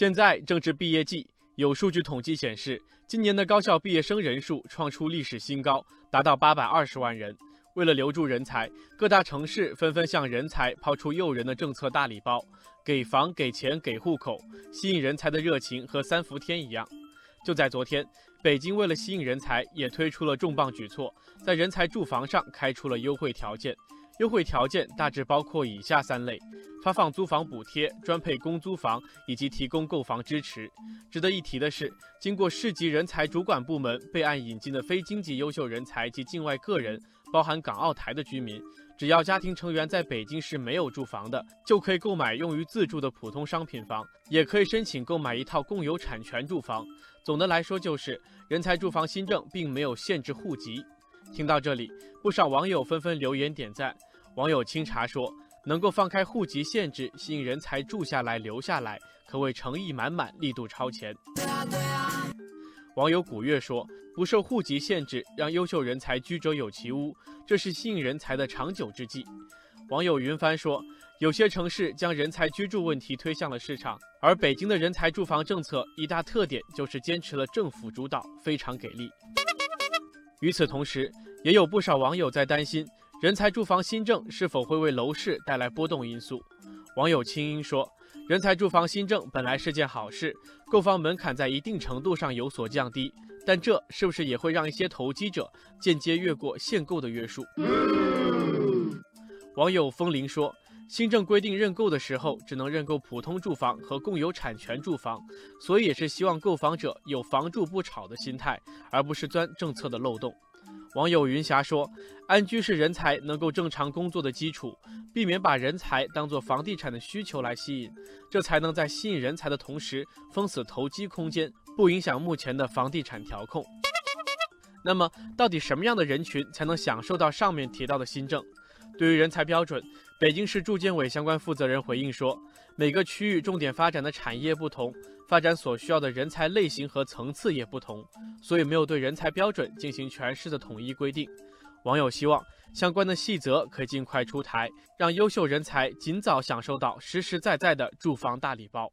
现在正值毕业季，有数据统计显示，今年的高校毕业生人数创出历史新高，达到八百二十万人。为了留住人才，各大城市纷纷向人才抛出诱人的政策大礼包，给房、给钱、给户口，吸引人才的热情和三伏天一样。就在昨天，北京为了吸引人才，也推出了重磅举措，在人才住房上开出了优惠条件。优惠条件大致包括以下三类：发放租房补贴、专配公租房以及提供购房支持。值得一提的是，经过市级人才主管部门备案引进的非经济优秀人才及境外个人，包含港澳台的居民，只要家庭成员在北京市没有住房的，就可以购买用于自住的普通商品房，也可以申请购买一套共有产权住房。总的来说，就是人才住房新政并没有限制户籍。听到这里，不少网友纷纷留言点赞。网友清茶说：“能够放开户籍限制，吸引人才住下来、留下来，可谓诚意满满，力度超前。”网友古月说：“不受户籍限制，让优秀人才居者有其屋，这是吸引人才的长久之计。”网友云帆说：“有些城市将人才居住问题推向了市场，而北京的人才住房政策一大特点就是坚持了政府主导，非常给力。”与此同时，也有不少网友在担心。人才住房新政是否会为楼市带来波动因素？网友清音说：“人才住房新政本来是件好事，购房门槛在一定程度上有所降低，但这是不是也会让一些投机者间接越过限购的约束？”网友风铃说：“新政规定认购的时候只能认购普通住房和共有产权住房，所以也是希望购房者有房住不炒的心态，而不是钻政策的漏洞。”网友云霞说：“安居是人才能够正常工作的基础，避免把人才当作房地产的需求来吸引，这才能在吸引人才的同时封死投机空间，不影响目前的房地产调控。”那么，到底什么样的人群才能享受到上面提到的新政？对于人才标准，北京市住建委相关负责人回应说：“每个区域重点发展的产业不同。”发展所需要的人才类型和层次也不同，所以没有对人才标准进行全市的统一规定。网友希望相关的细则可以尽快出台，让优秀人才尽早享受到实实在在的住房大礼包。